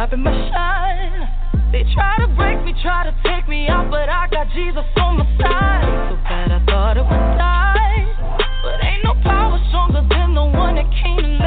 Stopping my shine. They try to break me, try to take me out, but I got Jesus on my side. So bad I thought I would die. But ain't no power stronger than the one that came and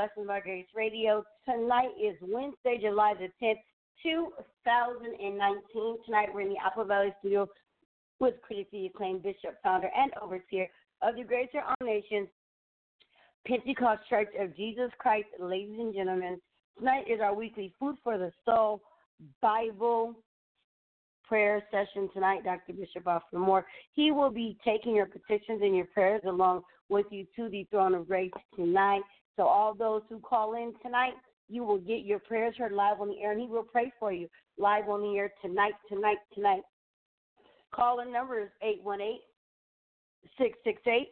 Welcome to Blessing by Grace Radio. Tonight is Wednesday, July the 10th, 2019. Tonight we're in the Apple Valley studio with critically acclaimed bishop, founder, and overseer of the Greater All Nations Pentecost Church of Jesus Christ. Ladies and gentlemen, tonight is our weekly Food for the Soul Bible prayer session tonight, Dr. Bishop Alfred Moore. He will be taking your petitions and your prayers along with you to the throne of grace tonight. So all those who call in tonight, you will get your prayers heard live on the air, and he will pray for you live on the air tonight, tonight, tonight. Call in number is 818 668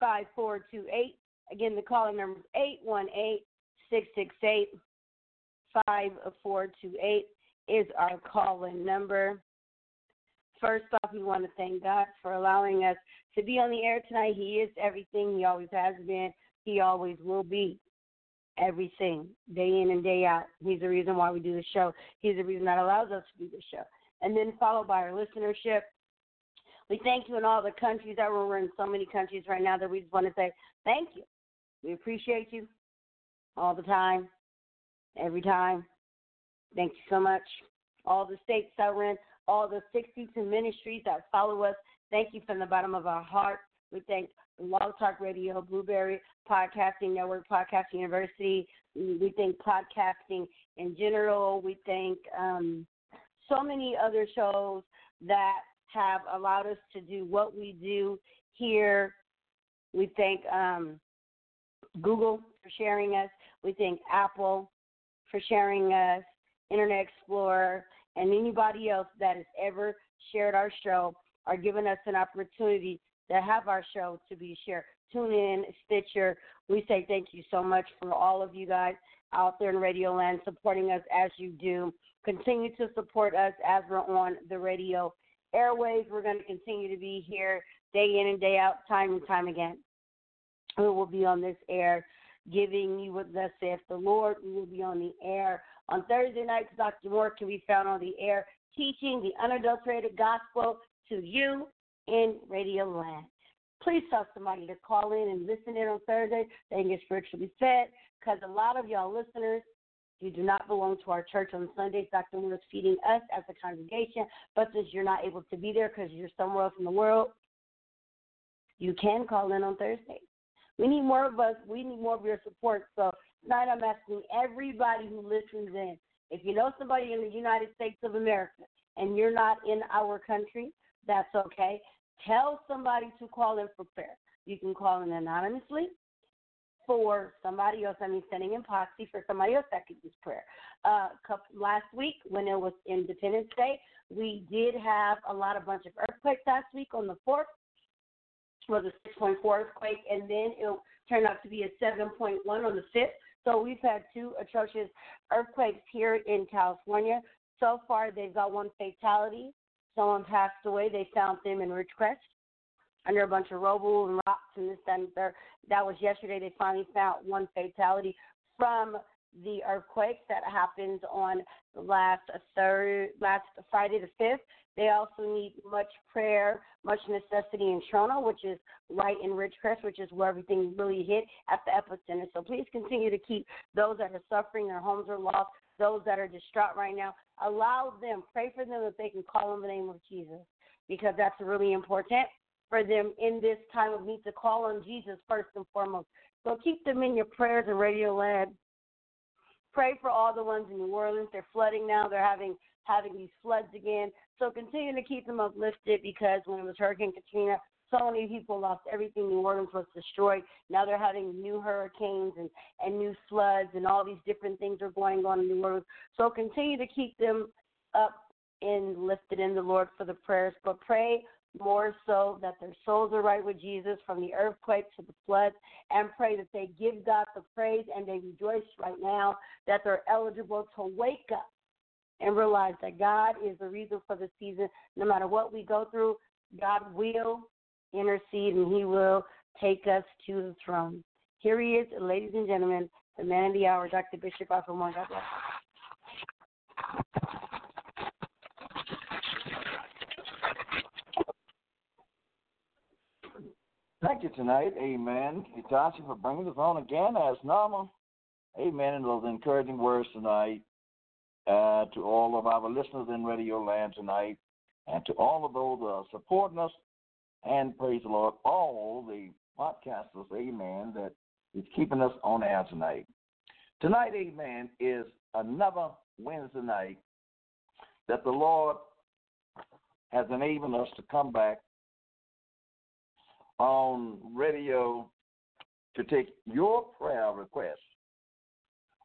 5428. Again, the calling number is 818 668 5428 is our call-in number. First off, we want to thank God for allowing us to be on the air tonight. He is everything. He always has been. He always will be everything, day in and day out. He's the reason why we do the show. He's the reason that allows us to do the show. And then followed by our listenership. We thank you in all the countries that we're in so many countries right now that we just want to say thank you. We appreciate you all the time, every time. Thank you so much. All the states that we're in, all the 62 ministries that follow us, thank you from the bottom of our heart. We thank Blog Talk Radio, Blubrry Podcasting Network, Podcasting University. We thank podcasting in general. We thank um, so many other shows that have allowed us to do what we do here. We thank um, Google for sharing us. We thank Apple for sharing us, Internet Explorer, and anybody else that has ever shared our show or given us an opportunity to have our show to be shared. TuneIn, Stitcher. We say thank you so much for all of you guys out there in Radio Land supporting us as you do. Continue to support us as we're on the radio airways. We're going to continue to be here day in and day out, time and time again. We will be on this air giving you what thus saith the Lord. We will be on the air on Thursday nights. Dr. Moore can be found on the air teaching the unadulterated gospel to you in Radio Land. Please tell somebody to call in and listen in on Thursday. They can get spiritually fed because a lot of y'all listeners, you do not belong to our church on Sundays. Dr. Moore is feeding us as a congregation, but since you're not able to be there because you're somewhere else in the world, you can call in on Thursday. We need more of us. We need more of your support. So tonight I'm asking everybody who listens in, if you know somebody in the United States of America and you're not in our country, that's okay. Tell somebody to call in for prayer. You can call in anonymously for somebody else. I mean, sending in proxy for somebody else that could use prayer. Uh, couple, last week, when it was Independence Day, we did have a lot of bunch of earthquakes last week on the 4th was a 6.4 earthquake, and then it turned out to be a 7.1 on the 5th. So we've had two atrocious earthquakes here in California. So far, they've got one fatality. Someone passed away. They found them in Ridgecrest under a bunch of rubble and rocks and this and that. That was yesterday. They finally found one fatality from the earthquakes that happened on last uh, third, last Friday the fifth. They also need much prayer, much necessity in Trona, which is right in Ridgecrest, which is where everything really hit at the epicenter. So please continue to keep those that are suffering, their homes are lost, those that are distraught right now. Allow them, pray for them that they can call on the name of Jesus, because that's really important for them in this time of need to call on Jesus first and foremost. So keep them in your prayers and radio land. Pray for all the ones in New Orleans. They're flooding now. They're having having these floods again. So continue to keep them uplifted because when it was Hurricane Katrina, so many people lost everything. New Orleans was destroyed. Now they're having new hurricanes and, and new floods and all these different things are going on in New Orleans. So continue to keep them up and lifted in the Lord for the prayers. But pray more so that their souls are right with Jesus from the earthquake to the floods, and pray that they give God the praise and they rejoice right now that they're eligible to wake up and realize that God is the reason for the season. No matter what we go through, God will intercede and He will take us to the throne. Here He is, ladies and gentlemen, the man of the hour, Dr. Bishop Alfred God bless. Thank you tonight. Amen. Hitachi for bringing us on again as normal. Amen. And those encouraging words tonight uh, to all of our listeners in Radio Land tonight, and to all of those uh, supporting us, and praise the Lord, all the podcasters, amen, that is keeping us on air tonight. Tonight, amen, is another Wednesday night that the Lord has enabled us to come back on radio to take your prayer requests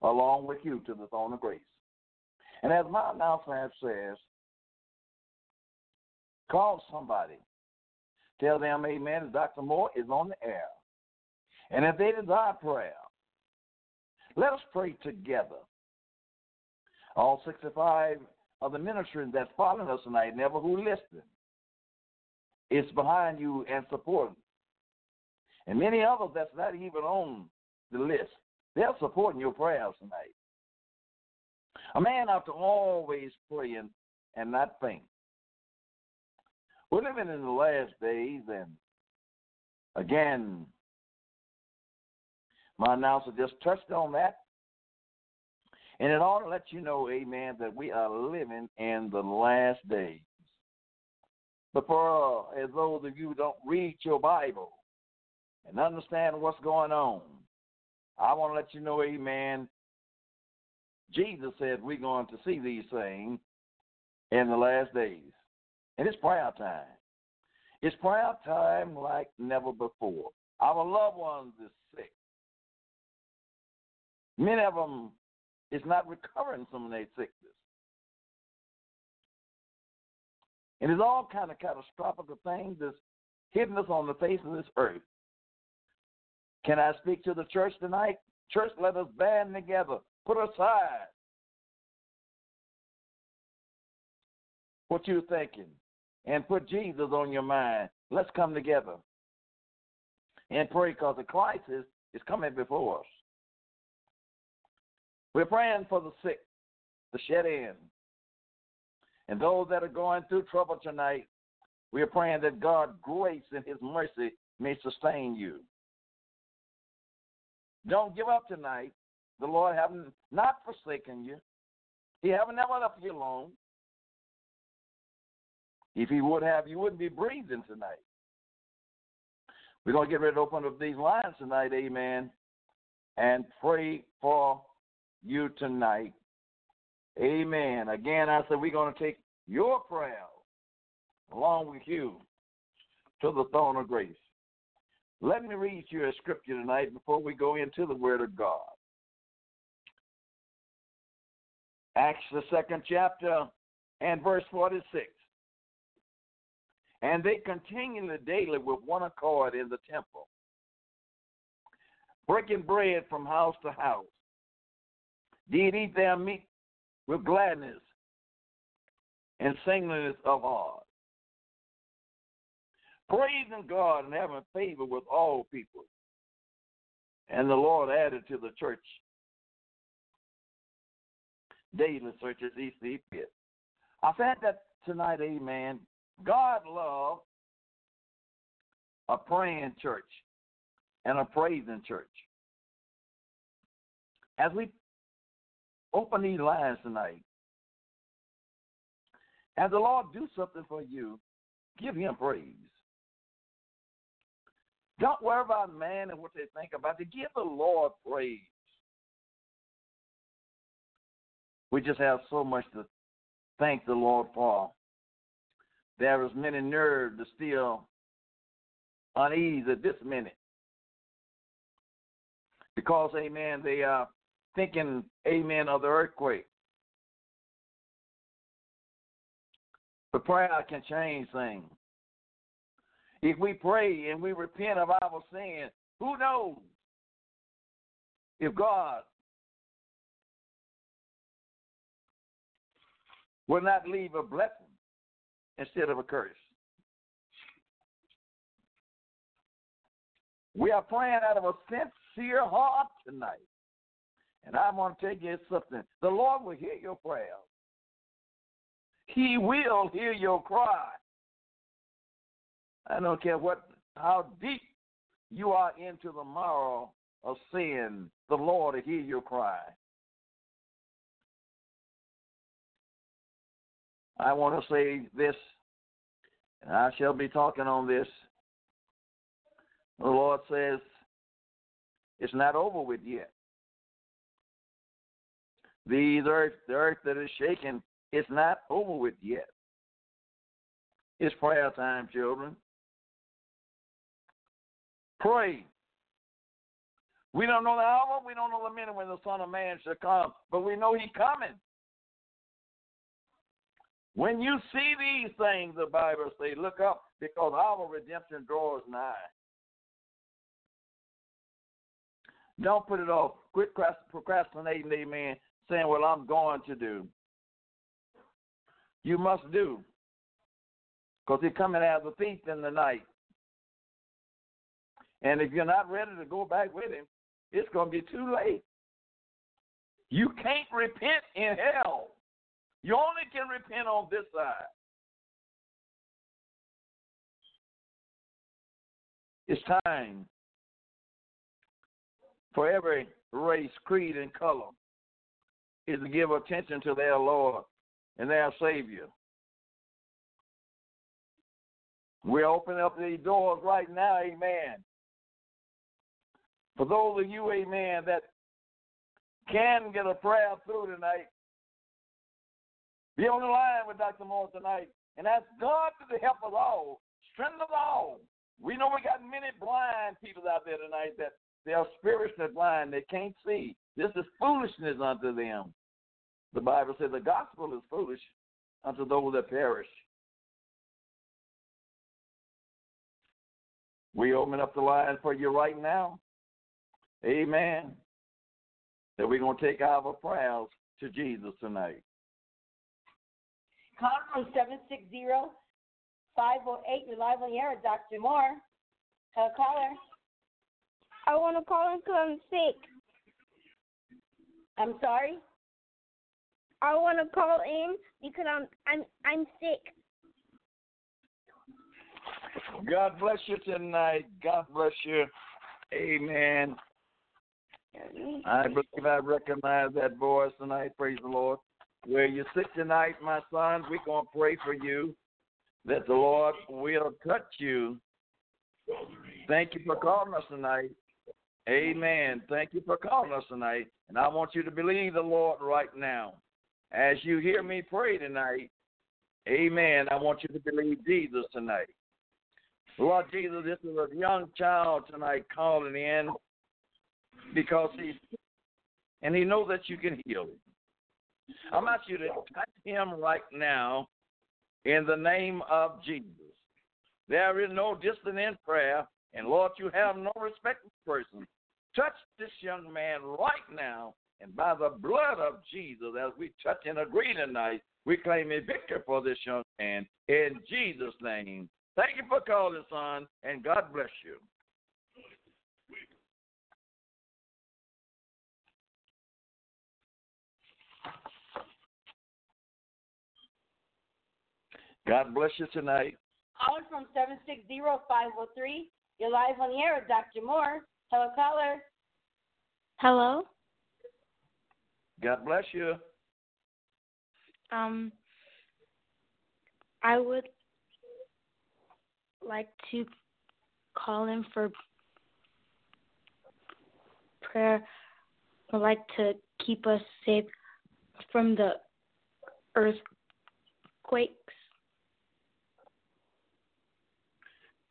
along with you to the throne of grace. And as my announcement says, call somebody. Tell them, amen, Dr. Moore is on the air. And if they desire prayer, let us pray together. All 65 of the ministries that's following us tonight, never who listen, is behind you and supporting. and many others that's not even on the list. They're supporting your prayers tonight. A man ought to always pray and, and not faint. We're living in the last days, and again, my announcer just touched on that. And it ought to let you know, amen, that we are living in the last days. But for uh, as those of you who don't read your Bible and understand what's going on, I want to let you know, amen, Jesus said we're going to see these things in the last days. And it's prayer time. It's prayer time like never before. Our loved ones is sick. Many of them is not recovering from their sickness. And it's all kind of catastrophic things that's hitting us on the face of this earth. Can I speak to the church tonight? Church, let us band together. Put aside what you're thinking and put Jesus on your mind. Let's come together and pray because the crisis is coming before us. We're praying for the sick, the shed in, and those that are going through trouble tonight. We are praying that God grace and His mercy may sustain you. Don't give up tonight. The Lord haven't not forsaken you. He haven't never left you alone. If he would have, you wouldn't be breathing tonight. We're going to get ready to open up these lines tonight, amen, and pray for you tonight. Amen. Again, I said we're going to take your prayer along with you to the throne of grace. Let me read you a scripture tonight before we go into the Word of God. Acts, the second chapter, and verse 46. And they continually daily with one accord in the temple, breaking bread from house to house. Did eat their meat with gladness and singleness of heart, praising God and having favor with all people. And the Lord added to the church daily such as he. I said that tonight, amen, God loves a praying church and a praising church. As we open these lines tonight, as the Lord do something for you, give him praise. Don't worry about man and what they think about it. Give the Lord praise. We just have so much to thank the Lord for there is many nerves that still unease at this minute. Because, amen, they are thinking, amen, of the earthquake. But prayer can change things. If we pray and we repent of our sin, who knows if God will not leave a blessing instead of a curse. We are praying out of a sincere heart tonight. And I want to tell you something. The Lord will hear your prayer. He will hear your cry. I don't care what how deep you are into the marrow of sin, the Lord will hear your cry. I want to say this, and I shall be talking on this. The Lord says it's not over with yet. These earth, the earth that is shaken, it's not over with yet. It's prayer time, children. Pray. We don't know the hour, we don't know the minute when the Son of Man shall come, but we know He's coming. When you see these things, the Bible says, look up because our redemption draws nigh. Don't put it off. Quit procrastinating, amen, saying, well, I'm going to do. You must do. Because he's coming as a thief in the night. And if you're not ready to go back with him, it's going to be too late. You can't repent in hell. You only can repent on this side. It's time for every race, creed, and color is to give attention to their Lord and their Savior. We're opening up these doors right now, amen. For those of you, amen, that can get a prayer through tonight, be on the line with Dr. Moore tonight and ask God to help us all, strengthen us all. We know we got many blind people out there tonight that they are spiritually blind. They can't see. This is foolishness unto them. The Bible says the gospel is foolish unto those that perish. We open up the line for you right now. Amen. That we're going to take our prayers to Jesus tonight. Call from 760 508. You're live on the air Dr. Moore. Hello, caller. I want to call in because I'm sick. I'm sorry? I want to call in because I'm I'm I'm sick. God bless you tonight. God bless you. Amen. I believe I recognize that voice tonight. Praise the Lord. Where you sit tonight, my son, we're going to pray for you that the Lord will touch you. Thank you for calling us tonight. Amen. Thank you for calling us tonight. And I want you to believe the Lord right now. As you hear me pray tonight, amen, I want you to believe Jesus tonight. Lord Jesus, this is a young child tonight calling in because he's, and he knows that you can heal him. I'm asking you to touch him right now in the name of Jesus. There is no distance in prayer, and Lord, you have no respect for person. Touch this young man right now, and by the blood of Jesus, as we touch and agree tonight, we claim a victory for this young man in Jesus' name. Thank you for calling, son, and God bless you. God bless you tonight. Caller from 760-503. You're live on the air with Dr. Moore. Hello, caller. Hello. God bless you. Um, I would like to call in for prayer. I'd like to keep us safe from the earthquakes.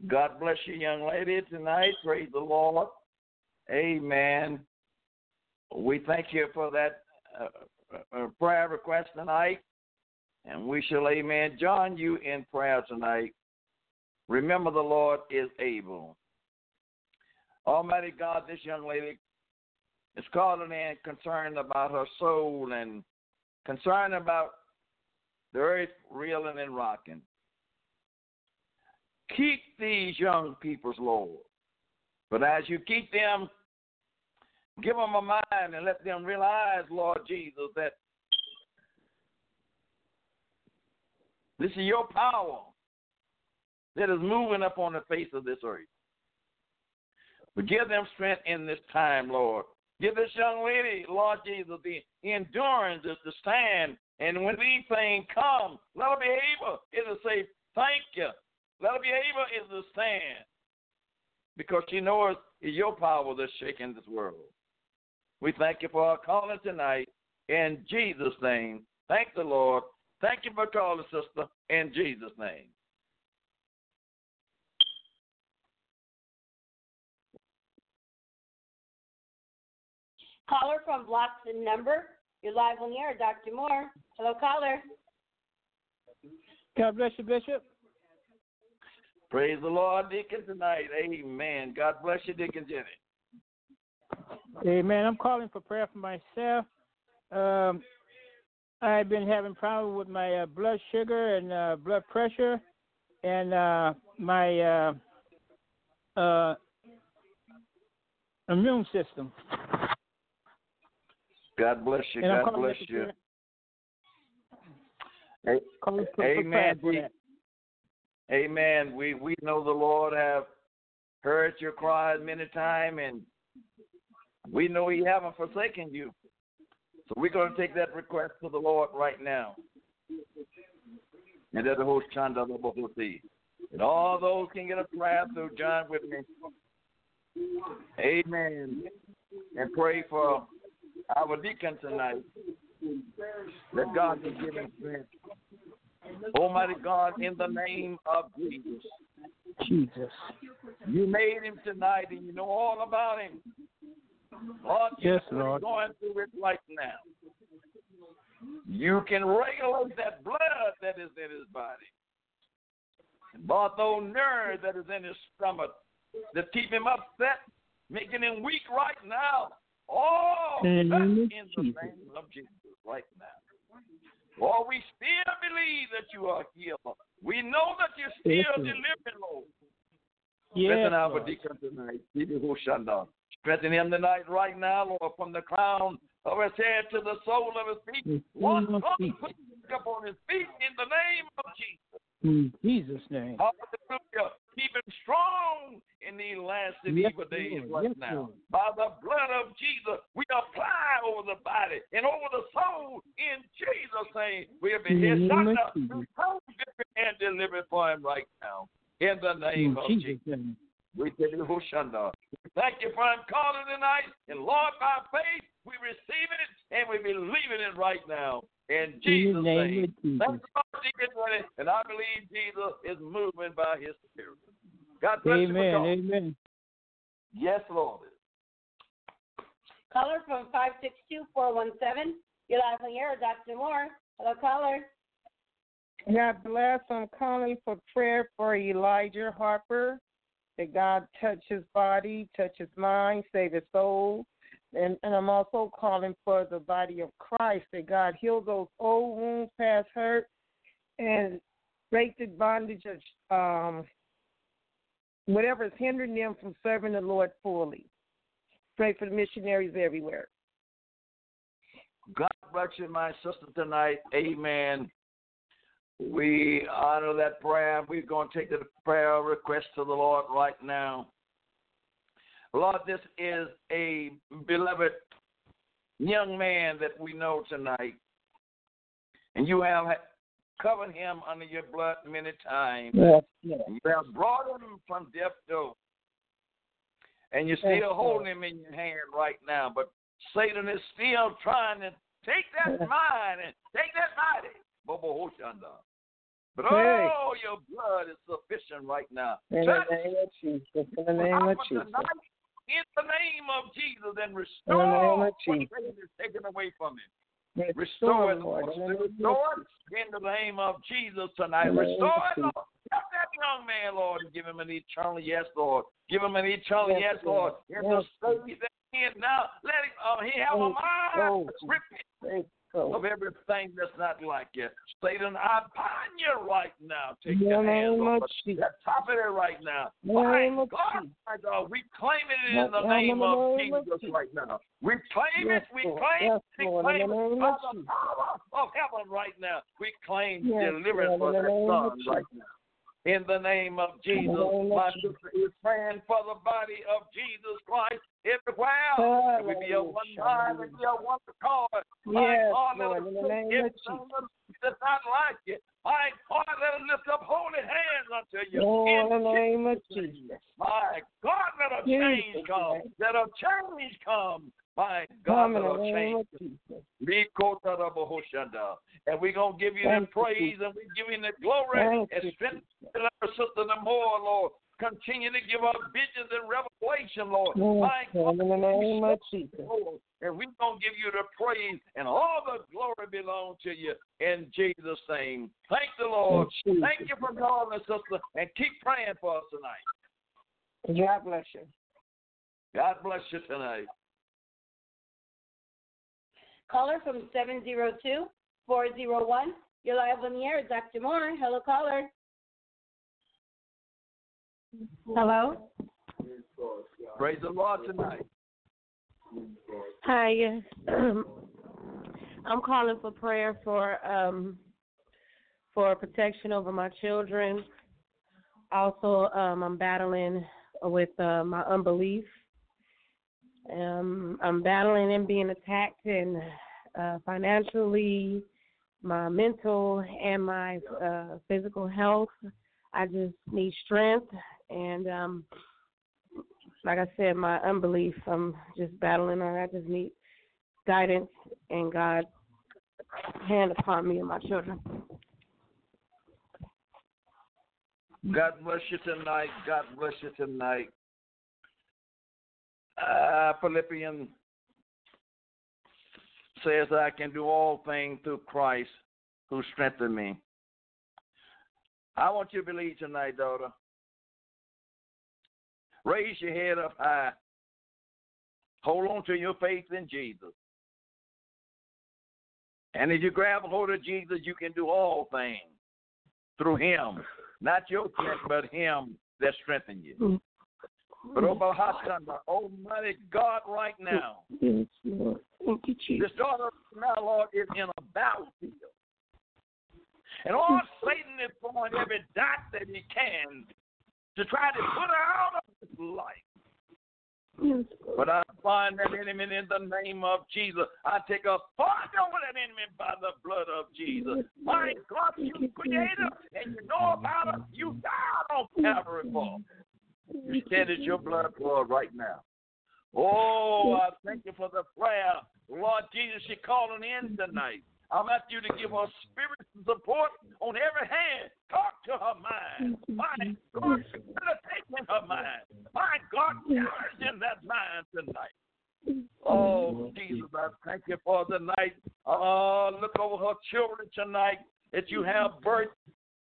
God bless you, young lady, tonight. Praise the Lord. Amen. We thank you for that uh, uh, prayer request tonight. And we shall, amen, join you in prayer tonight. Remember, the Lord is able. Almighty God, this young lady is calling in concerned about her soul and concerned about the earth reeling and rocking. Keep these young people's Lord. But as you keep them, give them a mind and let them realize, Lord Jesus, that this is your power that is moving up on the face of this earth. But give them strength in this time, Lord. Give this young lady, Lord Jesus, the endurance to stand. And when these things come, let her be able to say, Thank you. Let her be able to stand. Because she knows it's your power that's shaking this world. We thank you for our calling tonight in Jesus' name. Thank the Lord. Thank you for calling, sister, in Jesus' name. Caller from Blocks and Number. You're live on the air, Dr. Moore. Hello, caller. God bless you, Bishop. Praise the Lord, Deacon, tonight. Amen. God bless you, Deacon Jenny. Amen. I'm calling for prayer for myself. Um, I've been having problems with my uh, blood sugar and uh, blood pressure, and uh, my uh, uh, immune system. God bless you. And God bless you. Hey, Calling for- for Amen. prayer for We, that. Amen. We we know the Lord have heard your cries many times, and we know He haven't forsaken you. So we're going to take that request to the Lord right now. And that the whole chanda. And all those can get a prayer through John with me. Amen. And pray for our deacon tonight. That God will give him strength. Almighty God, in the name of Jesus. Jesus. You made him tonight and you know all about him. Lord, Yes, Lord. going through it right now. You can regulate that blood that is in his body. Lord, those nerves that is in his stomach that keep him upset, making him weak right now. Oh, In the that's in the Jesus. name of Jesus right now. Lord, we still believe that you are healer. We know that you're Yes, still Lord. delivering, Lord. Yes, Strengthen our Lord. deacon tonight. Stevie Hushanda. Strengthen him tonight, right now, Lord, from the crown of his head to the sole of his feet. In Lord, the name of Lord, Jesus. put him up on his feet in the name of Jesus. In Jesus' name. Hallelujah. Keep him strong in these last and Yes, evil days Lord. right Yes, now. Lord. By the blood of Jesus, we apply over the body and over the soul in Jesus' name. We have been here, shut up, and delivered for him right now. In the name In of Jesus' Jesus. Name. We tell you, Hoshanda. Thank you for him calling tonight. And Lord, by faith, we receive it and we believe in it right now. In In Jesus' the name name. of Jesus. Thank you, Lord, Jesus, for. And I believe Jesus is moving by his spirit. God bless you. for Amen. Amen. Yes, Lord. Caller from 562-417. You're live on air, Dr. Moore. Hello, caller. God bless. I'm calling for prayer for Elijah Harper. That God touch his body, touch his mind, save his soul. And, and I'm also calling for the body of Christ. That God heal those old wounds, past hurt, and break the bondage of um, whatever is hindering them from serving the Lord fully. Pray for the missionaries everywhere. God bless you, my sister, tonight. Amen. We honor that prayer. We're going to take the prayer request to the Lord right now. Lord, this is a beloved young man that we know tonight. And you have covered him under your blood many times. Yes, yes. You have brought him from death door. And you're still Lord. holding him in your hand right now. But Satan is still trying to take that Yes. mind and take that body. Bobo Hoshanda. But Hey. oh, your blood is sufficient right now. In the name of Jesus. In the name of Jesus. tonight In the name of Jesus and restore what is taken away from him. Restore, Restore it, Lord. Lord. In the name of Restore in the name of Jesus tonight. In the name of Restore it, Lord. Help that young man, Lord, and give him an eternal yes, Lord. Give him an eternal yes, Yes, Lord. The Yes, Lord. that now, let him, uh, he have a mind. oh, Repent. Of everything that's not like you. Satan, I bind you right now. Take your hands off of of top of it right now. The My God, my God, we claim it In the the name of Jesus right now. We claim it. We claim it. We claim the it by the power of heaven right now. We claim deliverance for that son right now. In the name of Jesus, my Jesus. sister is praying for the body of Jesus Christ everywhere. And we be a one mind and be a one accord. My Yes, God, let Lord. us In the name of everything that's not like you. My God, let us lift up holy hands unto you. Lord, in the name of Jesus'. Jesus. My God, let a change come. Let a change come. My God, Come in let the a name change. And we're going to give you the praise and we give you the glory and you, strength to our sister the more, Lord. Continue to give us visions and revelation, Lord. My Lord. In the name of Jesus. Lord. And we're going to give you the praise and all the glory belongs to you in Jesus' name. Thank the Lord. Thank you for calling us, sister, and keep praying for us tonight. God bless you. God bless you tonight. Caller from 702-401. You're live on the air, Dr. Moore. Hello, caller. Hello? Praise the Lord tonight. Hi. I'm calling for prayer for um for protection over my children. Also, um I'm battling with uh, my unbelief. Um I'm battling and being attacked and uh financially, my mental and my uh physical health. I just need strength and um like I said, my unbelief, I'm just battling on. I just need guidance and God's hand upon me and my children. God bless you tonight. God bless you tonight. Uh, Philippians says that I can do all things through Christ who strengthened me. I want you to believe tonight, daughter. Raise your head up high. Hold on to your faith in Jesus. And if you grab a hold of Jesus, you can do all things through Him. Not your strength, but Him that strengthens you. Oh, Almighty God, right now, Yes, Lord. Thank you, Jesus. this daughter now, Lord, is in a battlefield. And all Satan is throwing every dot that he can to try to put her out of this life. Yes, But I bind that enemy in the name of Jesus. I take a fight over that enemy by the blood of Jesus. My God, you creator, and you know about it. You died on Calvary for. You said it's your blood for right now. Oh, I thank you for the prayer. Lord Jesus, she's calling in tonight. I'm asking you to give her spiritual support on every hand. Talk to her mind. My God, meditate in her mind. My God, challenge in that mind tonight. Oh, Jesus, I thank you for the night. Oh, look over her children tonight that you have birthed,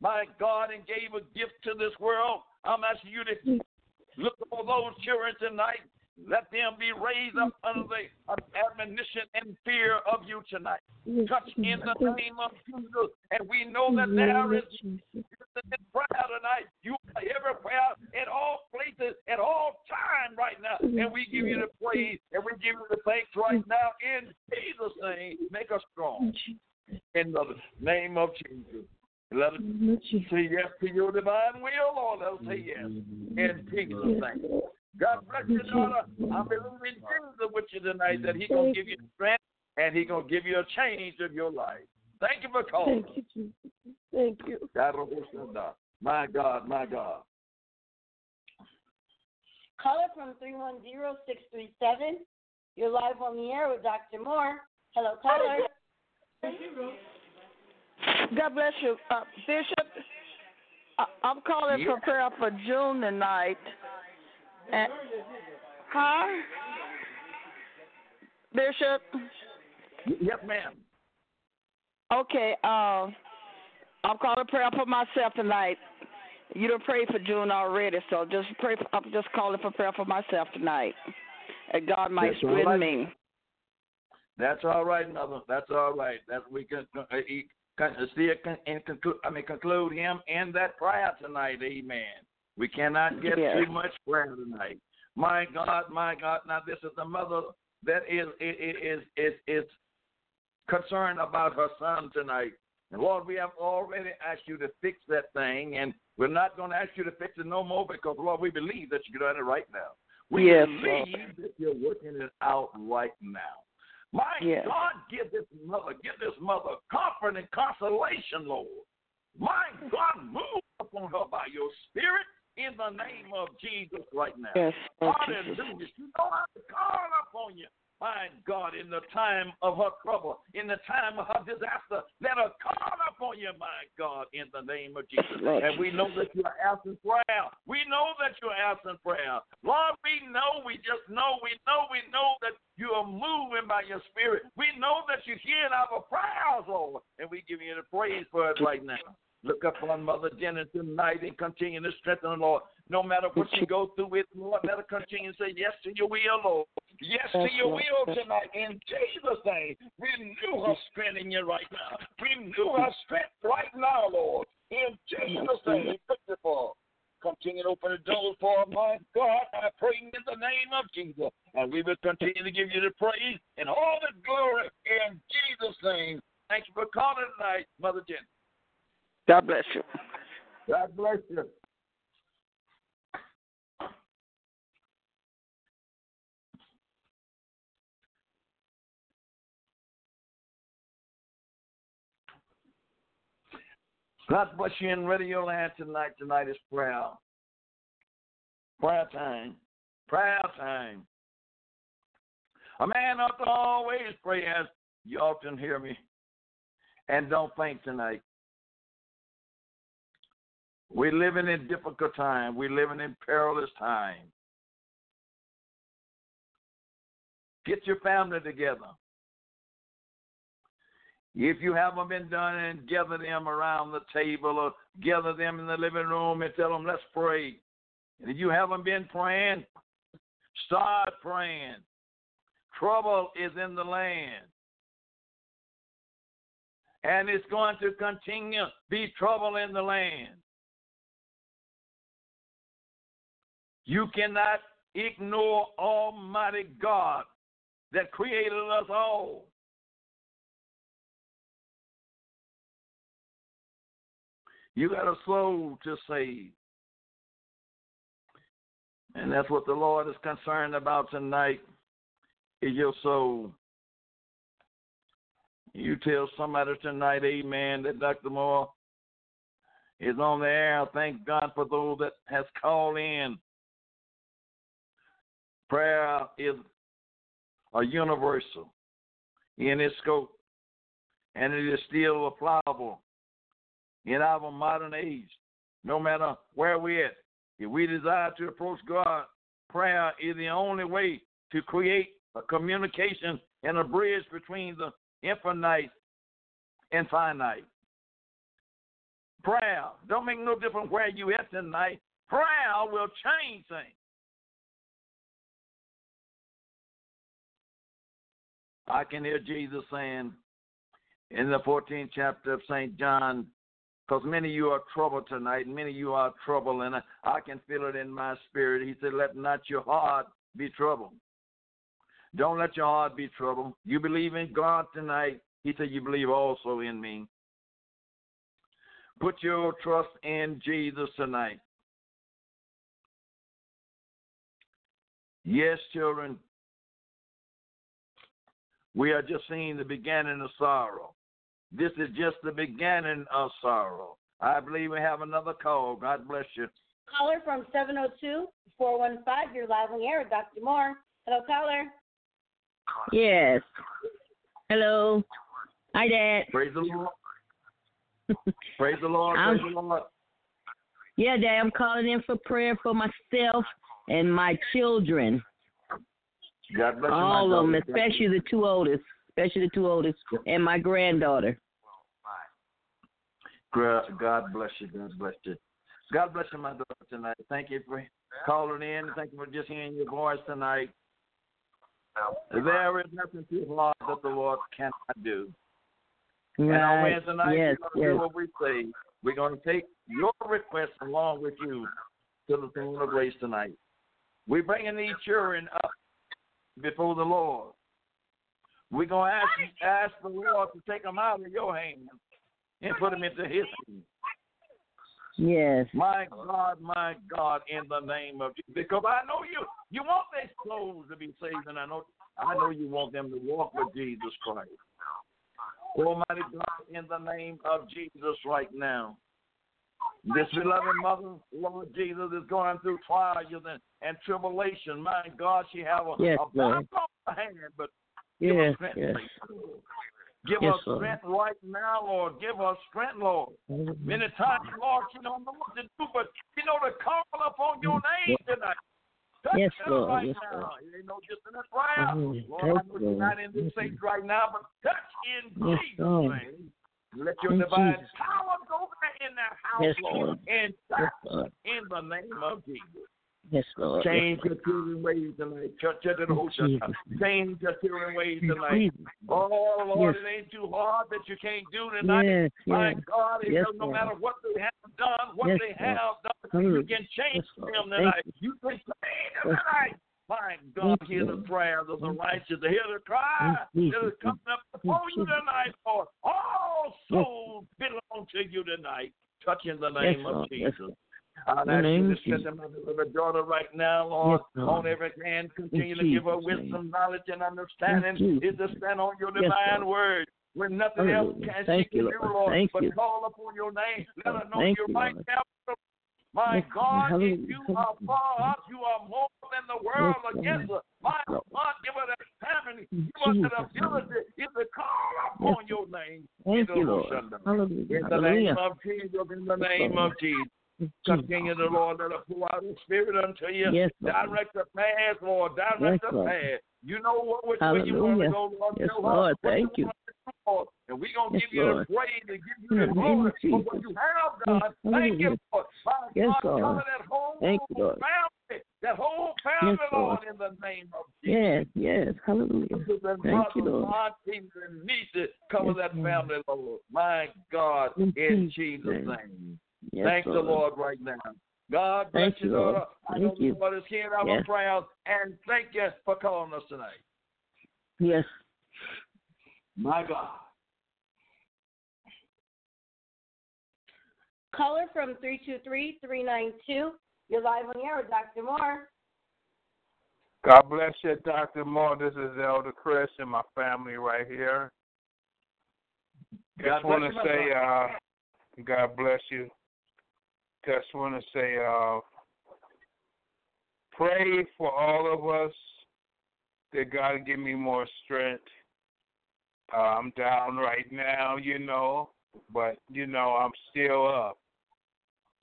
my God, and gave a gift to this world. I'm asking you to look for those children tonight. Let them be raised up under the admonition and fear of you tonight. Touch in the name of Jesus. And we know that there is prayer tonight. You are every prayer at all places, at all time right now. And we give you the praise and we give you the thanks right now in Jesus' name. Make us strong. In the name of Jesus. Let us mm-hmm. say yes to your divine will, Lord. Let us say yes. In Jesus' name. God bless you, daughter. I'm believing Jesus with you tonight that He gonna give you strength and He gonna give you a change of your life. Thank you for calling. Thank you, Jesus. Thank you. Oh, oh, my God, my God. Caller from 310-637. You're live on the air with Dr. Moore. Hello, caller. God bless you, uh, Bishop. I- I'm calling for prayer for June tonight. And, huh? Bishop. Yep, ma'am. Okay. Uh, I'm calling a prayer for myself tonight. You done prayed for June already, so just pray. For, I'm just calling for prayer for myself tonight. And God might strengthen right. me. That's all right, mother. That's all right. That's we can uh, can Uh, see it and conclude. I mean, conclude him in that prayer tonight. Amen. We cannot get too much prayer tonight. My God, my God. Now this is the mother that is is is is concerned about her son tonight. And Lord, we have already asked you to fix that thing, and we're not going to ask you to fix it no more because Lord, we believe that you're doing it right now. We Yes, believe Lord. that you're working it out right now. My Yes. God, give this mother, give this mother comfort and consolation, Lord. My God, move upon her by your spirit in the name of Jesus right now. Yes. Hallelujah. You know how to call upon you. My God, in the time of her trouble, in the time of her disaster, let her call upon you, my God, in the name of Jesus. Lord And we know that you are answering prayer. We know that you are answering prayer. Lord, we know, we just know, we know, we know that you are moving by your spirit. We know that you're hearing our prayers, Lord, and we give you the praise for it right now. Look upon Mother Jenna tonight and continue to strengthen the Lord. No matter what she goes through with, Lord, let her continue to say yes to your will, Lord. Yes to your will tonight. In Jesus' name, renew her strength in you right now. Renew her strength right now, Lord. In Jesus' name, for Continue to open the doors for my God. I pray in the name of Jesus. And we will continue to give you the praise and all the glory in Jesus' name. Thank you for calling tonight, Mother Jenny. God bless you. God bless you. God bless you in Radio Land tonight. Tonight is prayer. Prayer time. Prayer time. A man ought to always pray as you often hear me. And don't faint tonight. We're living in difficult time. We're living in perilous time. Get your family together. If you haven't been done and gather them around the table or gather them in the living room and tell them, let's pray. And if you haven't been praying, start praying. Trouble is in the land. And it's going to continue be trouble in the land. You cannot ignore Almighty God that created us all. You got a soul to save. And that's what the Lord is concerned about tonight is your soul. You tell somebody tonight, amen, that Dr. Moore is on the air. Thank God for those that has called in. Prayer is a universal in its scope, and it is still applicable in our modern age, no matter where we're at. If we desire to approach God, prayer is the only way to create a communication and a bridge between the infinite and finite. Prayer don't make no difference where you at tonight. Prayer will change things. I can hear Jesus saying in the 14th chapter of St. John, because many of you are troubled tonight, many of you are troubled, and I can feel it in my spirit. He said, Let not your heart be troubled. Don't let your heart be troubled. You believe in God tonight. He said, You believe also in me. Put your trust in Jesus tonight. Yes, children, we are just seeing the beginning of sorrow. This is just the beginning of sorrow. I believe we have another call. God bless you. Caller from 702 415. You're live on the air Dr. Moore. Hello, caller. Yes. Hello. Hi, Dad. Praise the Lord. Praise the Lord. Praise the Lord. Yeah, Dad, I'm calling in for prayer for myself and my children. God bless you. All of them, especially the two oldest, especially the two oldest, and my granddaughter. God bless you. God bless you. God bless you, my daughter, tonight. Thank you for calling in. Thank you for just hearing your voice tonight. There is nothing too hard that the Lord cannot do. Right. And on Wednesday night, yes, we're going to yes. do what we say. We're going to take your request along with you to the throne of grace tonight. We're bringing these children up before the Lord. We're going to ask, ask the Lord to take them out of your hands and put them into His hands. Yes. My God, my God, in the name of Jesus. Because I know you you want these souls to be saved, and I know I know you want them to walk with Jesus Christ. Almighty God, in the name of Jesus right now. This beloved mother, Lord Jesus, is going through trials and, and tribulation. My God, she have a, Yes, a Lord. on her hand, but give Yes, her strength. yes. Give Yes, us Lord. strength right now, Lord. Give us strength, Lord. Many times, Lord, you don't know what to do, but you know to call upon your name tonight. Touch Yes, Lord. right Yes, now. Lord. It ain't no just in a prayer. Mhm. Lord, I know you're not in this Lord. state right now, but touch in Yes, Jesus' name. Let your In divine Jesus' power go in their house, Yes, Lord, Lord. and Yes, Lord. in the name of Jesus. Yes, Lord. Change Yes, your children's ways tonight. Church, church, Yes, church, Jesus. Change your children's ways tonight. Oh, Lord, Yes. it ain't too hard that you can't do tonight. Yes, My. God, it Yes, no Lord. matter what they have done, what they Lord. have done. You can change them tonight. you. You can change them tonight. My God, hear the Lord. prayers of the righteous. Hear the cry that you, is coming up before you tonight, Lord. All souls belong to you tonight. Touch in the Yes, name of Lord. Yes, Jesus. I'll ask you to Jesus. them with a daughter right now, Lord. Yes, On every hand, continue to give her wisdom, knowledge, and understanding. Is to stand on your divine Lord. word. When nothing else can Thank she can you, do, Lord. Lord, Thank but you. call upon your name. Let her know Thank you're you, right Lord. now. My God, hallelujah. if you are for us, you are more than the world against us. My. God, give us that family. Give us that ability is to call upon your name. Thank In you, the Lord. Hallelujah. In the Hallelujah. name of Jesus, in the name of Jesus. Continue the Lord, let us pour out the Spirit unto you. Yes, Direct the path, Lord. Direct Yes, the path. You know what which way you want to Hallelujah. go, Lord. Yes, Lord. Thank you. Lord. And we're going to Yes, give you Lord. the praise and give you the glory for what you have, Yes, God. Thank you, Lord. My Yes, God, Lord. that whole Thank you, Lord. family. That whole family, Yes, Lord, Lord. in the name of Jesus. Yes, yes. Hallelujah. Sisters and Thank you, brothers, Lord. aunties and nieces, cover Yes, that Lord. family, Lord. My God, In in Jesus' name. Yes, Thank the Lord. Lord right now. God bless Thank you, you, Lord. daughter. I Thank know you. the Lord is hearing our Yes. prayers, and thank you for calling us tonight. Yes. My God. Caller from 323-392. You're live on the air with Dr. Moore. God bless you, Dr. Moore. This is Elder Chris and my family right here. God Just want to say, uh, God bless you. Just want to say, uh, pray for all of us that God give me more strength. Uh, I'm down right now, you know, but you know I'm still up.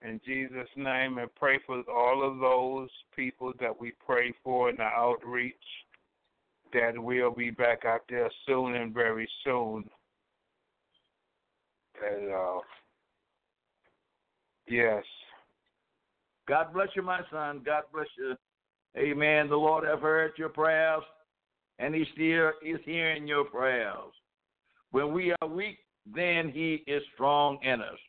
In Jesus' name, and pray for all of those people that we pray for in the outreach that we'll be back out there soon and very soon. And uh, yes, God bless you, my son. God bless you. Amen. The Lord have heard your prayers, and He still is hearing your prayers. When we are weak, then He is strong in us.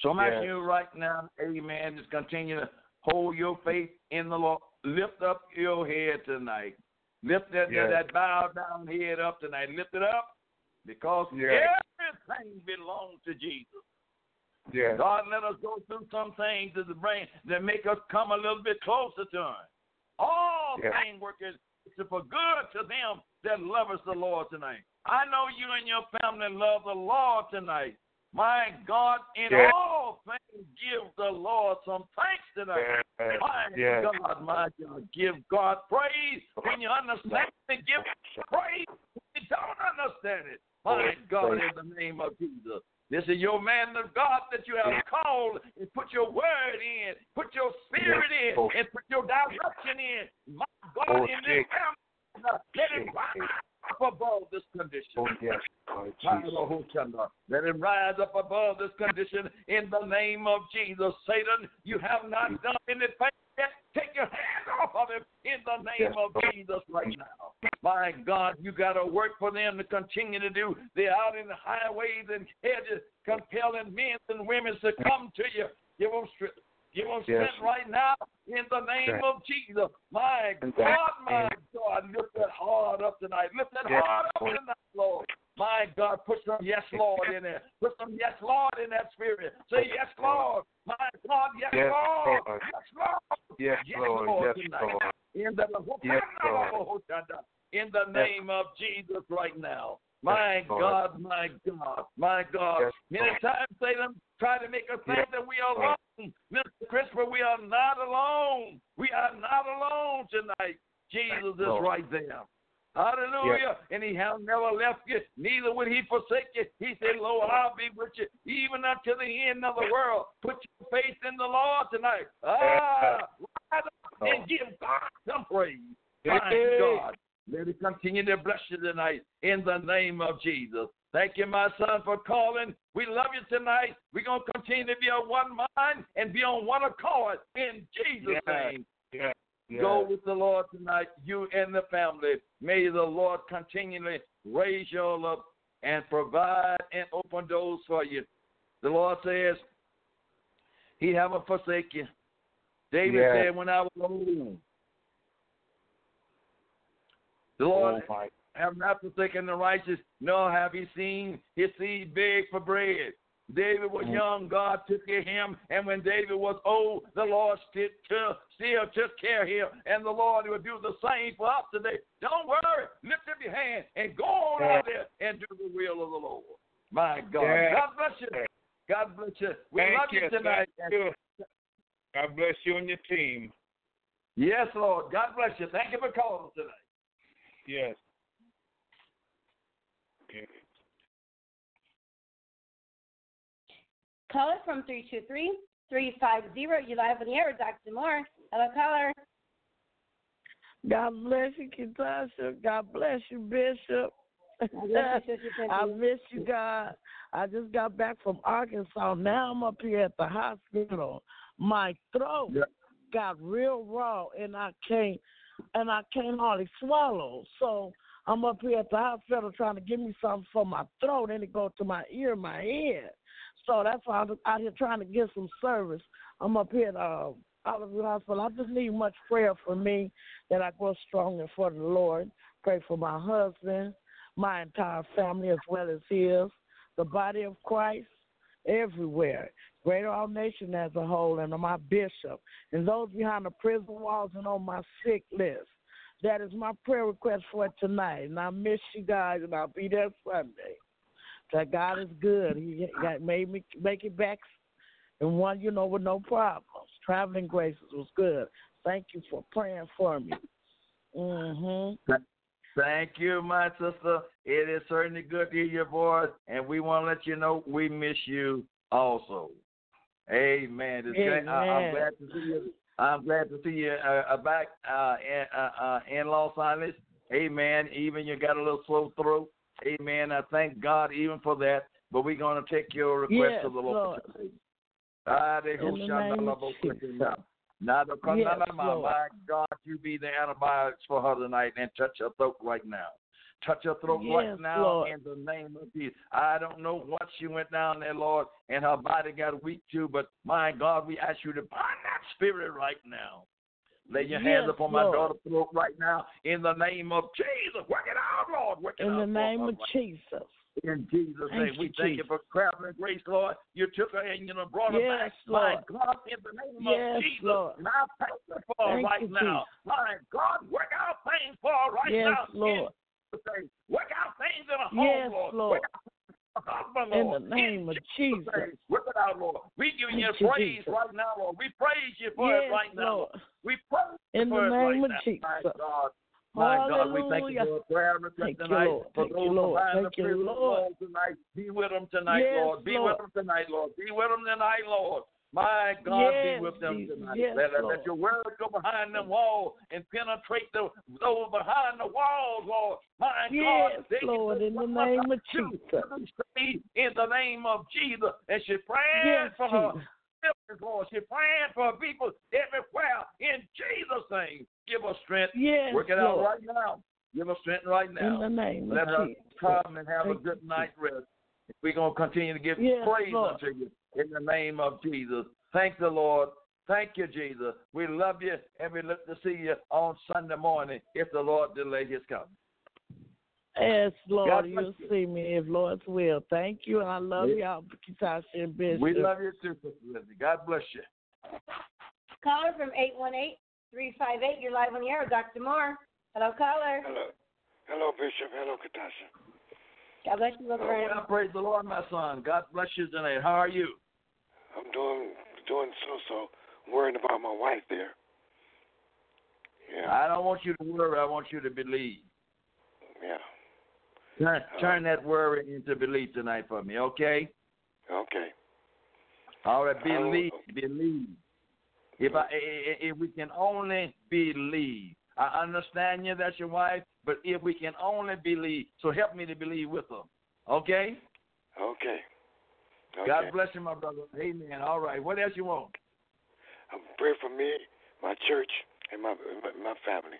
So I'm Yes. asking you right now, Amen. Just continue to hold your faith in the Lord. Lift up your head tonight. Lift that Yes. that bowed down head up tonight. Lift it up, because Yes. everything belongs to Jesus. yes, God, let us go through some things that brain that make us come a little bit closer to Him. All Yeah. things work is for good to them that love us the Lord tonight. I know you and your family love the Lord tonight. My God, in Yeah. all things, give the Lord some thanks tonight. yes, My yes. God, my God, give God praise when you understand it. Give praise when you don't understand it. My God, in the name of Jesus. This is your man of God that you have called and put your word in, put your spirit in, and put your direction in. My God, Oh, in this family, let it rise up above this condition. Oh yes, Lord My Jesus. Lord, uh, Let him rise up above this condition in the name of Jesus. Satan, you have not mm. done anything yet. Take your hands off of him in the name Yes, of Jesus right now. My God, you got to work for them to continue to do. They're out in the highways and hedges, compelling men and women to come to you. Give them Give them Yes. strength right now in the name of Jesus. My God, my. God, lift that heart up tonight. Lift that Yes, heart up tonight, Lord. My God, put some yes, Lord, in there. Put some yes, Lord, in that spirit. Say yes, Lord. My God, yes, Yes, Lord. Lord. Yes, Lord. Yes, Yes, Lord. Lord, Yes, tonight. Lord. In the Yes, Lord. in the name of Jesus right now. My. God, my God, my God. Yes, Many times Satan try to make us think Yes, that we are alone. Mr. Christopher, we are not alone. We are not alone tonight. Jesus is Lord. right there. Hallelujah. And he has never left you, neither would he forsake you. He said, Lord, I'll be with you even unto the end of the world. Put your faith in the Lord tonight. Ah, rise up and give God some praise. My God. Let it continue to bless you tonight in the name of Jesus. Thank you, my son, for calling. We love you tonight. We're going to continue to be on one mind and be on one accord in Jesus' Yes. name. Yes. Yes. Go with the Lord tonight, you and the family. May the Lord continually raise you all up and provide and open doors for you. The Lord says, He haven't forsake you. David Yes. said, "When I was old, the Lord Oh, have not forsaken the righteous, nor have he seen his seed beg for bread." David was Mm. young, God took care of him, and when David was old, the Lord still, still took care of him, and the Lord will do the same for us today. Don't worry, lift up your hand and go on out there and do the will of the Lord. My God, Yeah. God bless you. God bless you. We Thank love you tonight. You. God bless you and your team. Yes, Lord. God bless you. Thank you for calling tonight. Yes. Okay. Caller from 323 350. You live on the air with Dr. Moore. Hello, caller. God bless you, Ketasha. God bless you, Bishop. bless you, Sister I miss you, God. I just got back from Arkansas. Now I'm up here at the hospital. My throat got real raw, and I can't, and I can't hardly swallow. So I'm up here at the hospital trying to give me something for my throat, and it go to my ear, my head. So that's why I'm out here trying to get some service. I'm up here at uh, Oliver Hospital. I just need much prayer for me that I grow stronger for the Lord. Pray for my husband, my entire family as well as his, the body of Christ everywhere, Greater All Nation as a whole, and my bishop, and those behind the prison walls and on my sick list. That is my prayer request for tonight. And I miss you guys, and I'll be there Sunday. That God is good. He got made me make it back and one, you know, with no problems. Traveling graces was good. Thank you for praying for me. Mhm. Thank you, my sister. It is certainly good to hear your voice, and we want to let you know we miss you also. Amen. It's great. I, I'm glad to see you. I'm glad to see you uh, uh, back uh, in, uh, uh, in Los Angeles. Amen. Even you got a little slow throat. Amen. I thank God even for that. But we're going to take your request Yes, to the Lord. Lord. Today. They In go the shanda name la of bo Jesus. kutu now. Now, come Yes, na- Lord. my God, you be the antibiotics for her tonight and touch her throat right now. Touch her throat right now Lord. in the name of Jesus. I don't know what she went down there, Lord, and her body got weak too, but my God, we ask you to bind that spirit right now. Lay your hands Yes, upon my daughter's throat right now in the name of Jesus. Work it out, Lord. Work it In out. the name her of right Jesus. In Jesus' Thank name, you, we thank you Jesus. for traveling grace, Lord. You took her and you know, brought her Yes, back. My Lord. God, in the name Yes, of Jesus. Lord. And I thank you for Thank right you, now. Jesus. My God, work out things for her right Yes, now. Lord. In Jesus' name. Work out things in Yes, home, Lord. Lord. Work out things in her husband, In Lord. the name of Jesus. name. Work it out, Lord. We giving you Thank praise Jesus. right now, Lord. We praise you for it Yes, right now. Lord. We praise you In the it right name of now. Jesus. My God. My God, we thank you for a prayer request Thank tonight. For Thank those behind the prison Lord. tonight, be with them tonight, Yes, Lord. Be Lord. with them tonight, Lord. Be with them tonight, Lord. My God, Yes, be with them tonight. Yes, let, let- your word go behind them walls and penetrate the, those behind the walls, Lord. My Yes, God, they Lord, in the name of Jesus. in the name of Jesus. And she's praying Yes, for her. Jesus. Children, Lord. She's praying for people everywhere in Jesus' name. Give her strength. Yes, Work it out Lord. right now. Give her strength right now. In the name Let of her Jesus. come and have a Thank good night rest. We're going to continue to give Yes, praise Lord. unto you in the name of Jesus. Thank the Lord. Thank you, Jesus. We love you and we look to see you on Sunday morning if the Lord delay his coming. Yes, Lord, God bless you'll see me if Lord's will. Thank you, and I love Yeah. y'all, Ketasha and Bishop. We love you too, Sister Lindsay. God bless you. Caller from 818-358. You're live on the air with Dr. Moore. Hello, caller. Hello. Hello, Bishop. Hello, Katasha. God bless you, Brother Vernon. God praise the Lord, my son. God bless you tonight. How are you? I'm doing doing so so. Worrying about my wife there. Yeah. I don't want you to worry. I want you to believe. Yeah. Turn, turn that worry into belief tonight for me, okay? Okay. All right, I believe, believe. If I, i- i- if we can only believe, I understand you. That's your wife, but if we can only believe, so help me to believe with her, okay? Okay. Okay. God bless you, my brother. Amen. All right. What else you want? Um, pray for me, my church, and my, my family.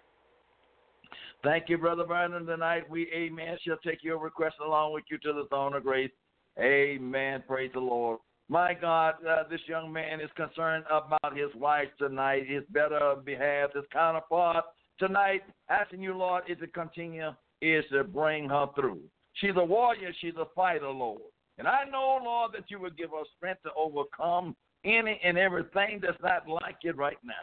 Thank you, Brother Vernon. Tonight, we, amen, shall take your request along with you to the throne of grace. Amen. Praise the Lord. My God, uh, this young man is concerned about his wife tonight, his better behalf, his counterpart tonight. Asking you, Lord, is to continue, is to bring her through. She's a warrior, she's a fighter, Lord. And I know, Lord, that you will give us strength to overcome any and everything that's not like it right now.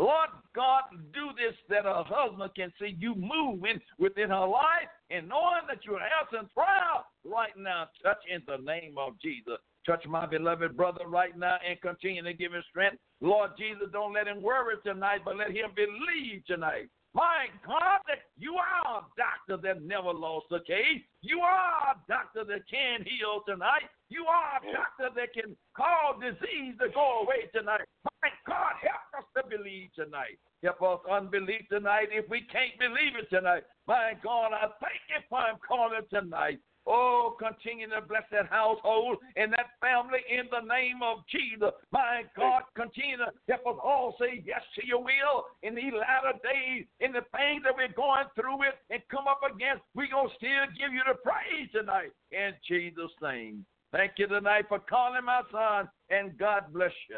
Lord God, do this that her husband can see you moving within her life and knowing that you're answering prayer right now. Touch in the name of Jesus. Touch my beloved brother right now and continue to give him strength. Lord Jesus, don't let him worry tonight, but let him believe tonight. My God, that you are a doctor that never lost a case. You are a doctor that can heal tonight. You are a doctor that can cause disease to go away tonight. My God, help us to believe tonight. Help us unbelief tonight if we can't believe it tonight. My God, I thank you for him calling tonight. Oh, continue to bless that household and that family in the name of Jesus. My God, continue to help us all say yes to your will in these latter days, in the things that we're going through it and come up against. We're going to still give you the praise tonight in Jesus' name. Thank you tonight for calling my son, and God bless you.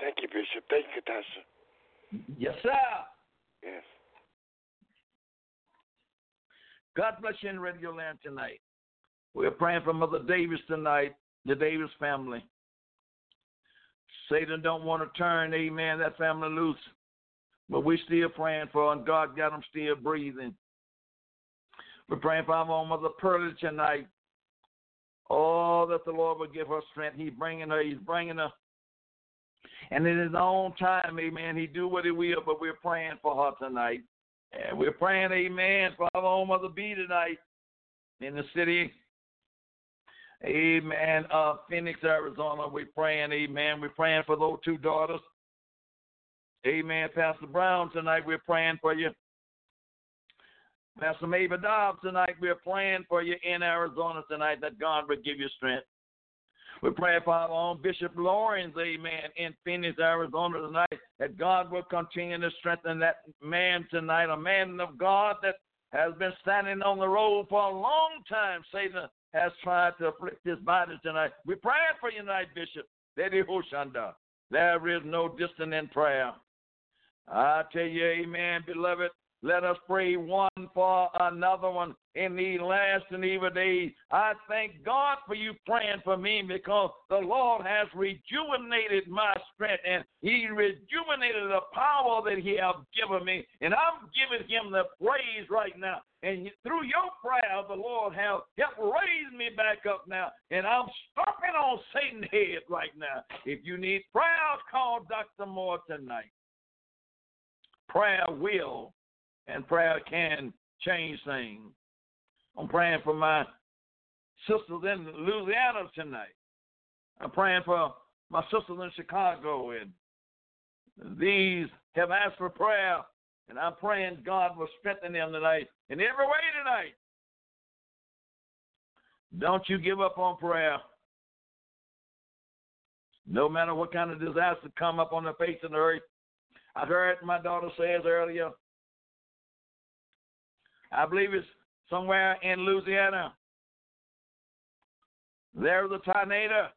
Thank you, Bishop. Thank you, Tasha. Yes, sir. Yes. God bless you in Radio Land tonight. We're praying for Mother Davis tonight, the Davis family. Satan don't want to turn, amen, that family loose. But we're still praying for and God got them still breathing. We're praying for our own Mother Pearlie tonight. Oh, that the Lord would give her strength. He's bringing her. He's bringing her. And in his own time, amen, he do what he will, but we're praying for her tonight. And we're praying, amen, for our own Mother B tonight in the city. Amen. Uh, Phoenix, Arizona. We're praying, amen. We're praying for those two daughters. Amen. Pastor Brown, tonight we're praying for you. Pastor Maver Dobbs, tonight we're praying for you in Arizona tonight that God will give you strength. We're praying for our own Bishop Lawrence, amen, in Phoenix, Arizona tonight, that God will continue to strengthen that man tonight, a man of God that has been standing on the road for a long time. Satan has tried to afflict his body tonight. We're praying for you tonight, Bishop. There is no distance in prayer. I tell you, amen, beloved. Let us pray one for another one in the last and evil days. I thank God for you praying for me because the Lord has rejuvenated my strength and He rejuvenated the power that He has given me. And I'm giving Him the praise right now. And through your prayer, the Lord has helped raise me back up now. And I'm stomping on Satan's head right now. If you need prayers, call Dr. Moore tonight. Prayer will and prayer can change things. I'm praying for my sisters in Louisiana tonight. I'm praying for my sisters in Chicago, and these have asked for prayer, and I'm praying God will strengthen them tonight in every way tonight. Don't you give up on prayer. No matter what kind of disaster come up on the face of the earth. I heard my daughter says earlier, I believe it's somewhere in Louisiana. There's a tornado.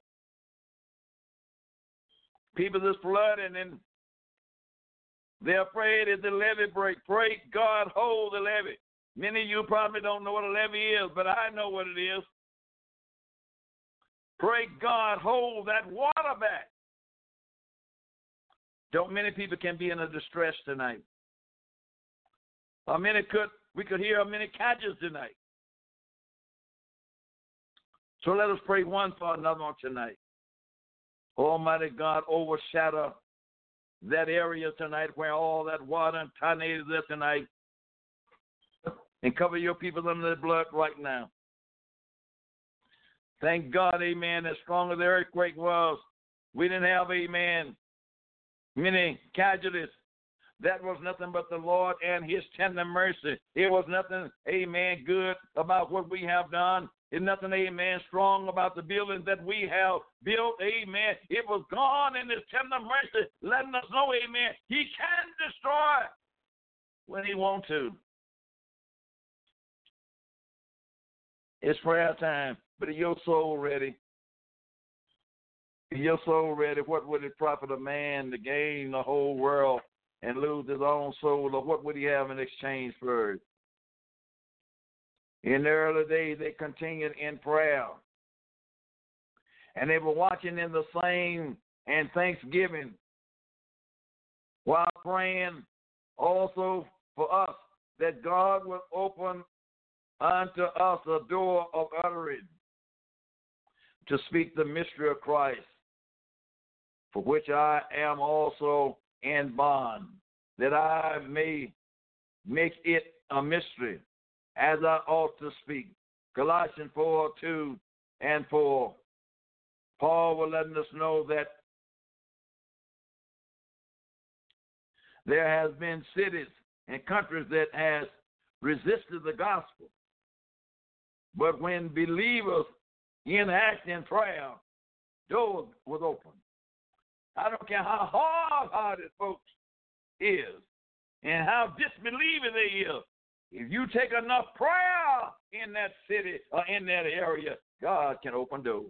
People just flooding and they're afraid if the levee break. Pray God hold the levee. Many of you probably don't know what a levee is, but I know what it is. Pray God hold that water back. Don't many people can be in a distress tonight. Or many could we could hear many catches tonight. So let us pray one for another on tonight. Almighty God, overshadow that area tonight where all that water and tornadoes are tonight. And cover your people under the blood right now. Thank God, amen, as strong as the earthquake was, we didn't have, amen, many casualties that was nothing but the Lord and His tender mercy. It was nothing, amen, good about what we have done. It's nothing, amen, strong about the buildings that we have built, amen. It was God and His tender mercy letting us know, amen, He can destroy when He wants to. It's prayer time, but your soul ready? your soul ready, what would it profit a man to gain the whole world and lose his own soul, or what would he have in exchange for it? In the early days, they continued in prayer. And they were watching in the same and thanksgiving while praying also for us that God would open unto us a door of utterance to speak the mystery of Christ, for which I am also in bond, that I may make it a mystery as I ought to speak. Colossians 4 2 and 4. Paul was letting us know that there has been cities and countries that has resisted the gospel. But when believers in prayer, doors was open. I don't care how hard-hearted folks is and how disbelieving they is. If you take enough prayer in that city or in that area, God can open doors.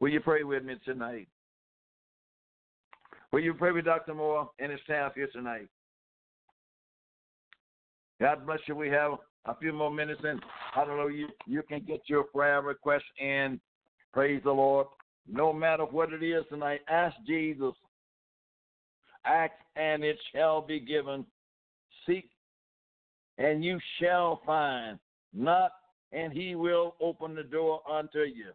Will you pray with me tonight? Will you pray with Dr. Moore and his staff here tonight? God bless you. We have a few more minutes and hallelujah. You, you can get your prayer request in. Praise the Lord. No matter what it is tonight, ask Jesus. Ask and it shall be given. Seek and you shall find. Knock and he will open the door unto you.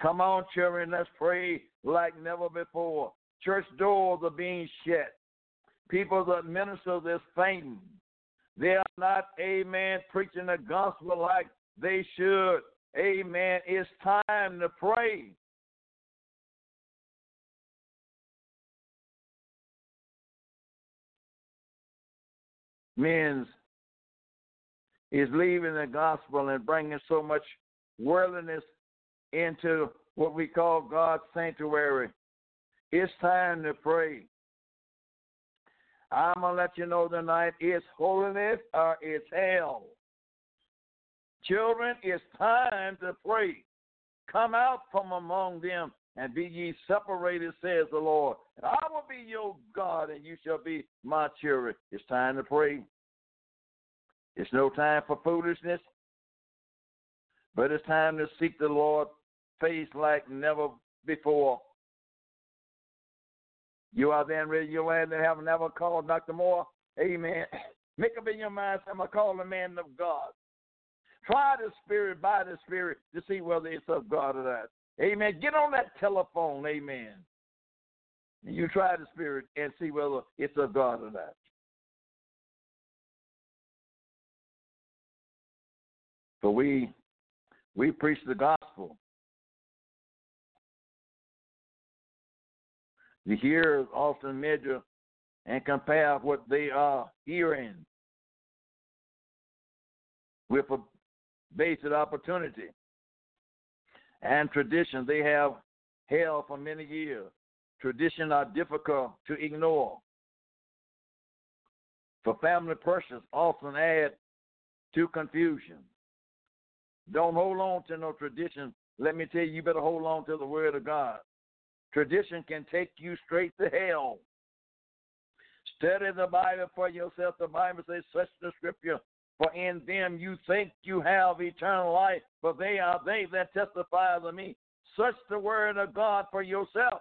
Come on, children, let's pray like never before. Church doors are being shut. People that ministers is fainting. They are not, amen, preaching the gospel like they should. Amen. It's time to pray. Men's is leaving the gospel and bringing so much worldliness into what we call God's sanctuary. It's time to pray. I'm going to let you know tonight it's holiness or it's hell. Children, it's time to pray. Come out from among them and be ye separated, says the Lord. And I will be your God, and you shall be my children. It's time to pray. It's no time for foolishness, but it's time to seek the Lord face like never before. You are then ready your land that have never called Dr. Moore. Amen. Make up in your mind, I'm call the man of God. Try the Spirit by the Spirit to see whether it's of God or not. Amen. Get on that telephone. Amen. And you try the Spirit and see whether it's of God or not. For we we preach the gospel. The hearers often measure and compare what they are hearing with a basic opportunity and tradition they have held for many years. Tradition are difficult to ignore. For family pressures often add to confusion. Don't hold on to no tradition. Let me tell you, you better hold on to the word of God. Tradition can take you straight to hell. Study the Bible for yourself. The Bible says, such the scripture, for in them you think you have eternal life, but they are they that testify of me. Search the word of God for yourself.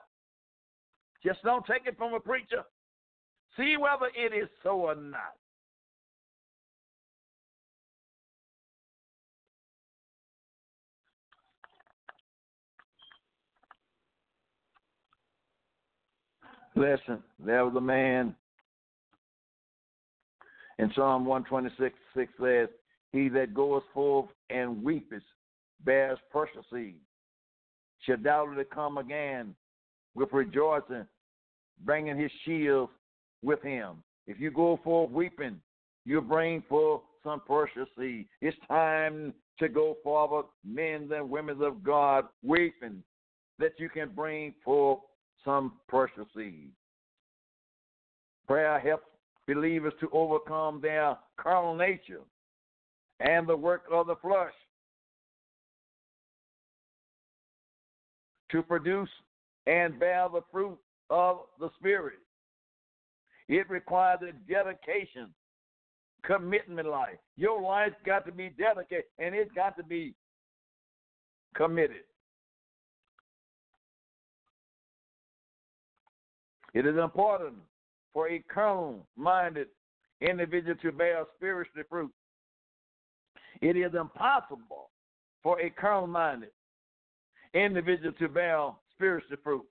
Just don't take it from a preacher. See whether it is so or not. Listen, there was a man in Psalm 126 6 says, He that goeth forth and weepeth bears precious seed, shall doubtlessly come again with rejoicing, bringing his shield with him. If you go forth weeping, you bring forth some precious seed. It's time to go forward, men and women of God, weeping, that you can bring forth some precious seed. Prayer helps believers to overcome their carnal nature and the work of the flesh. to produce and bear the fruit of the Spirit. It requires a dedication, commitment life. Your life got to be dedicated and it's got to be committed. It is important for a carnal minded individual to bear spiritual fruit. It is impossible for a carnal minded individual to bear spiritual fruit.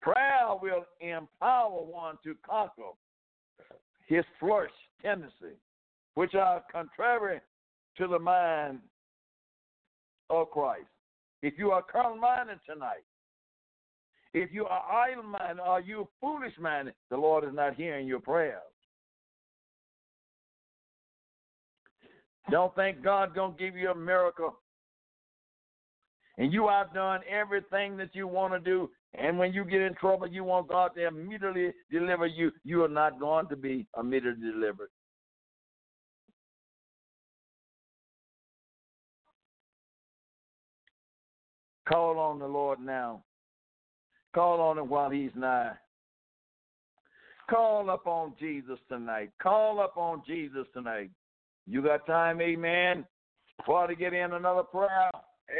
Prayer will empower one to conquer his flesh tendency, which are contrary to the mind of Christ. If you are carnal minded tonight, if you are idle minded or you foolish minded, the Lord is not hearing your prayers. Don't think God's gonna give you a miracle. And you have done everything that you want to do, and when you get in trouble, you want God to immediately deliver you. You are not going to be immediately delivered. Call on the Lord now. Call on him while he's nigh. Call up on Jesus tonight. Call up on Jesus tonight. You got time, amen, for to get in another prayer.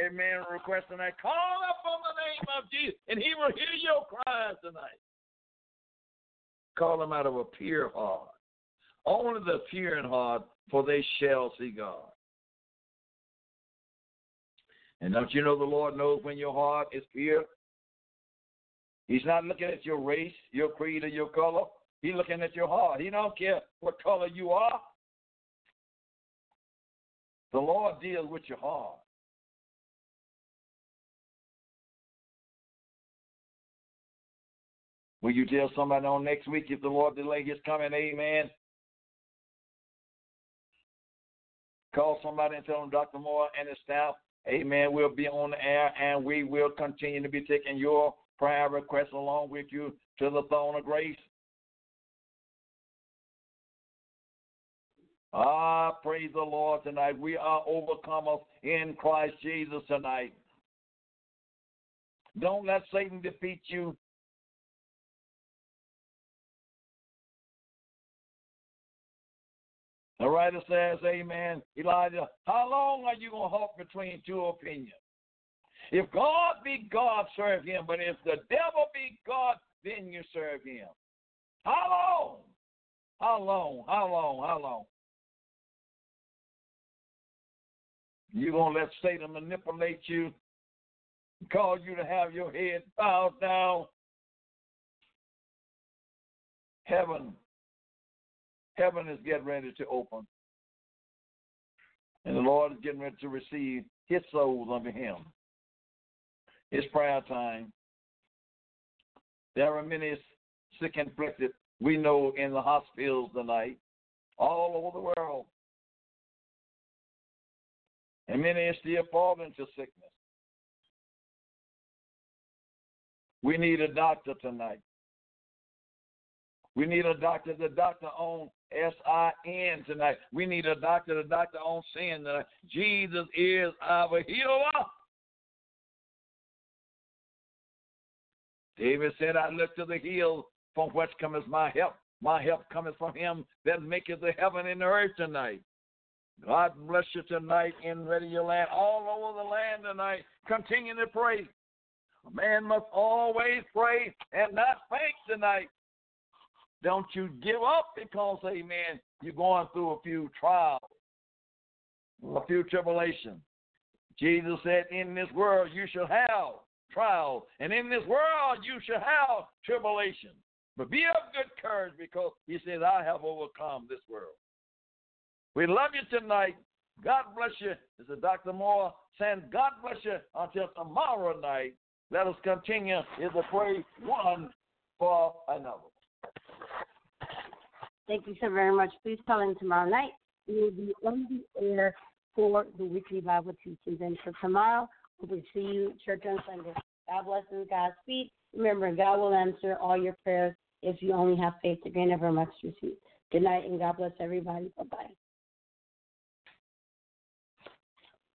Amen. Request tonight. Call up on the name of Jesus, and he will hear your cries tonight. Call him out of a pure heart. Only the pure in heart, for they shall see God. And don't you know the Lord knows when your heart is pure? He's not looking at your race, your creed, or your color. He's looking at your heart. He don't care what color you are. The Lord deals with your heart. Will you tell somebody on next week if the Lord delay his coming? Amen. Call somebody and tell them Dr. Moore and his staff, Amen. We'll be on the air and we will continue to be taking your prayer requests along with you to the throne of grace. Ah, praise the Lord tonight. We are overcomers in Christ Jesus tonight. Don't let Satan defeat you. The writer says, Amen. Elijah, how long are you going to hold between two opinions? If God be God, serve him. But if the devil be God, then you serve him. How long? How long? How long? How long? You gonna let Satan manipulate you, cause you to have your head bowed down? Heaven, heaven is getting ready to open. And the Lord is getting ready to receive his souls unto him. It's prayer time. There are many sick and afflicted we know in the hospitals tonight, all over the world. And many are still falling into sickness. We need a doctor tonight. We need a doctor, the doctor on S I N tonight. We need a doctor, the doctor on sin tonight. Jesus is our healer. David said, I look to the hills from whence cometh my help. My help cometh from him that maketh the heaven and the earth tonight. God bless you tonight in Radio Land, all over the land tonight. Continue to pray. A man must always pray and not faint tonight. Don't you give up because, amen, you're going through a few trials, a few tribulations. Jesus said, In this world you shall have And in this world you shall have tribulation. But be of good courage because he says, I have overcome this world. We love you tonight. God bless you. This is Dr. Moore saying, God bless you until tomorrow night. Let us continue in the pray one for another. Thank you so very much. Please call in tomorrow night. We will be on the air for the weekly Bible teachings. And for tomorrow, we will see you church on Sunday. God bless and Godspeed. Remember, God will answer all your prayers if you only have faith to gain ever much receive. Good night and God bless everybody. Bye bye.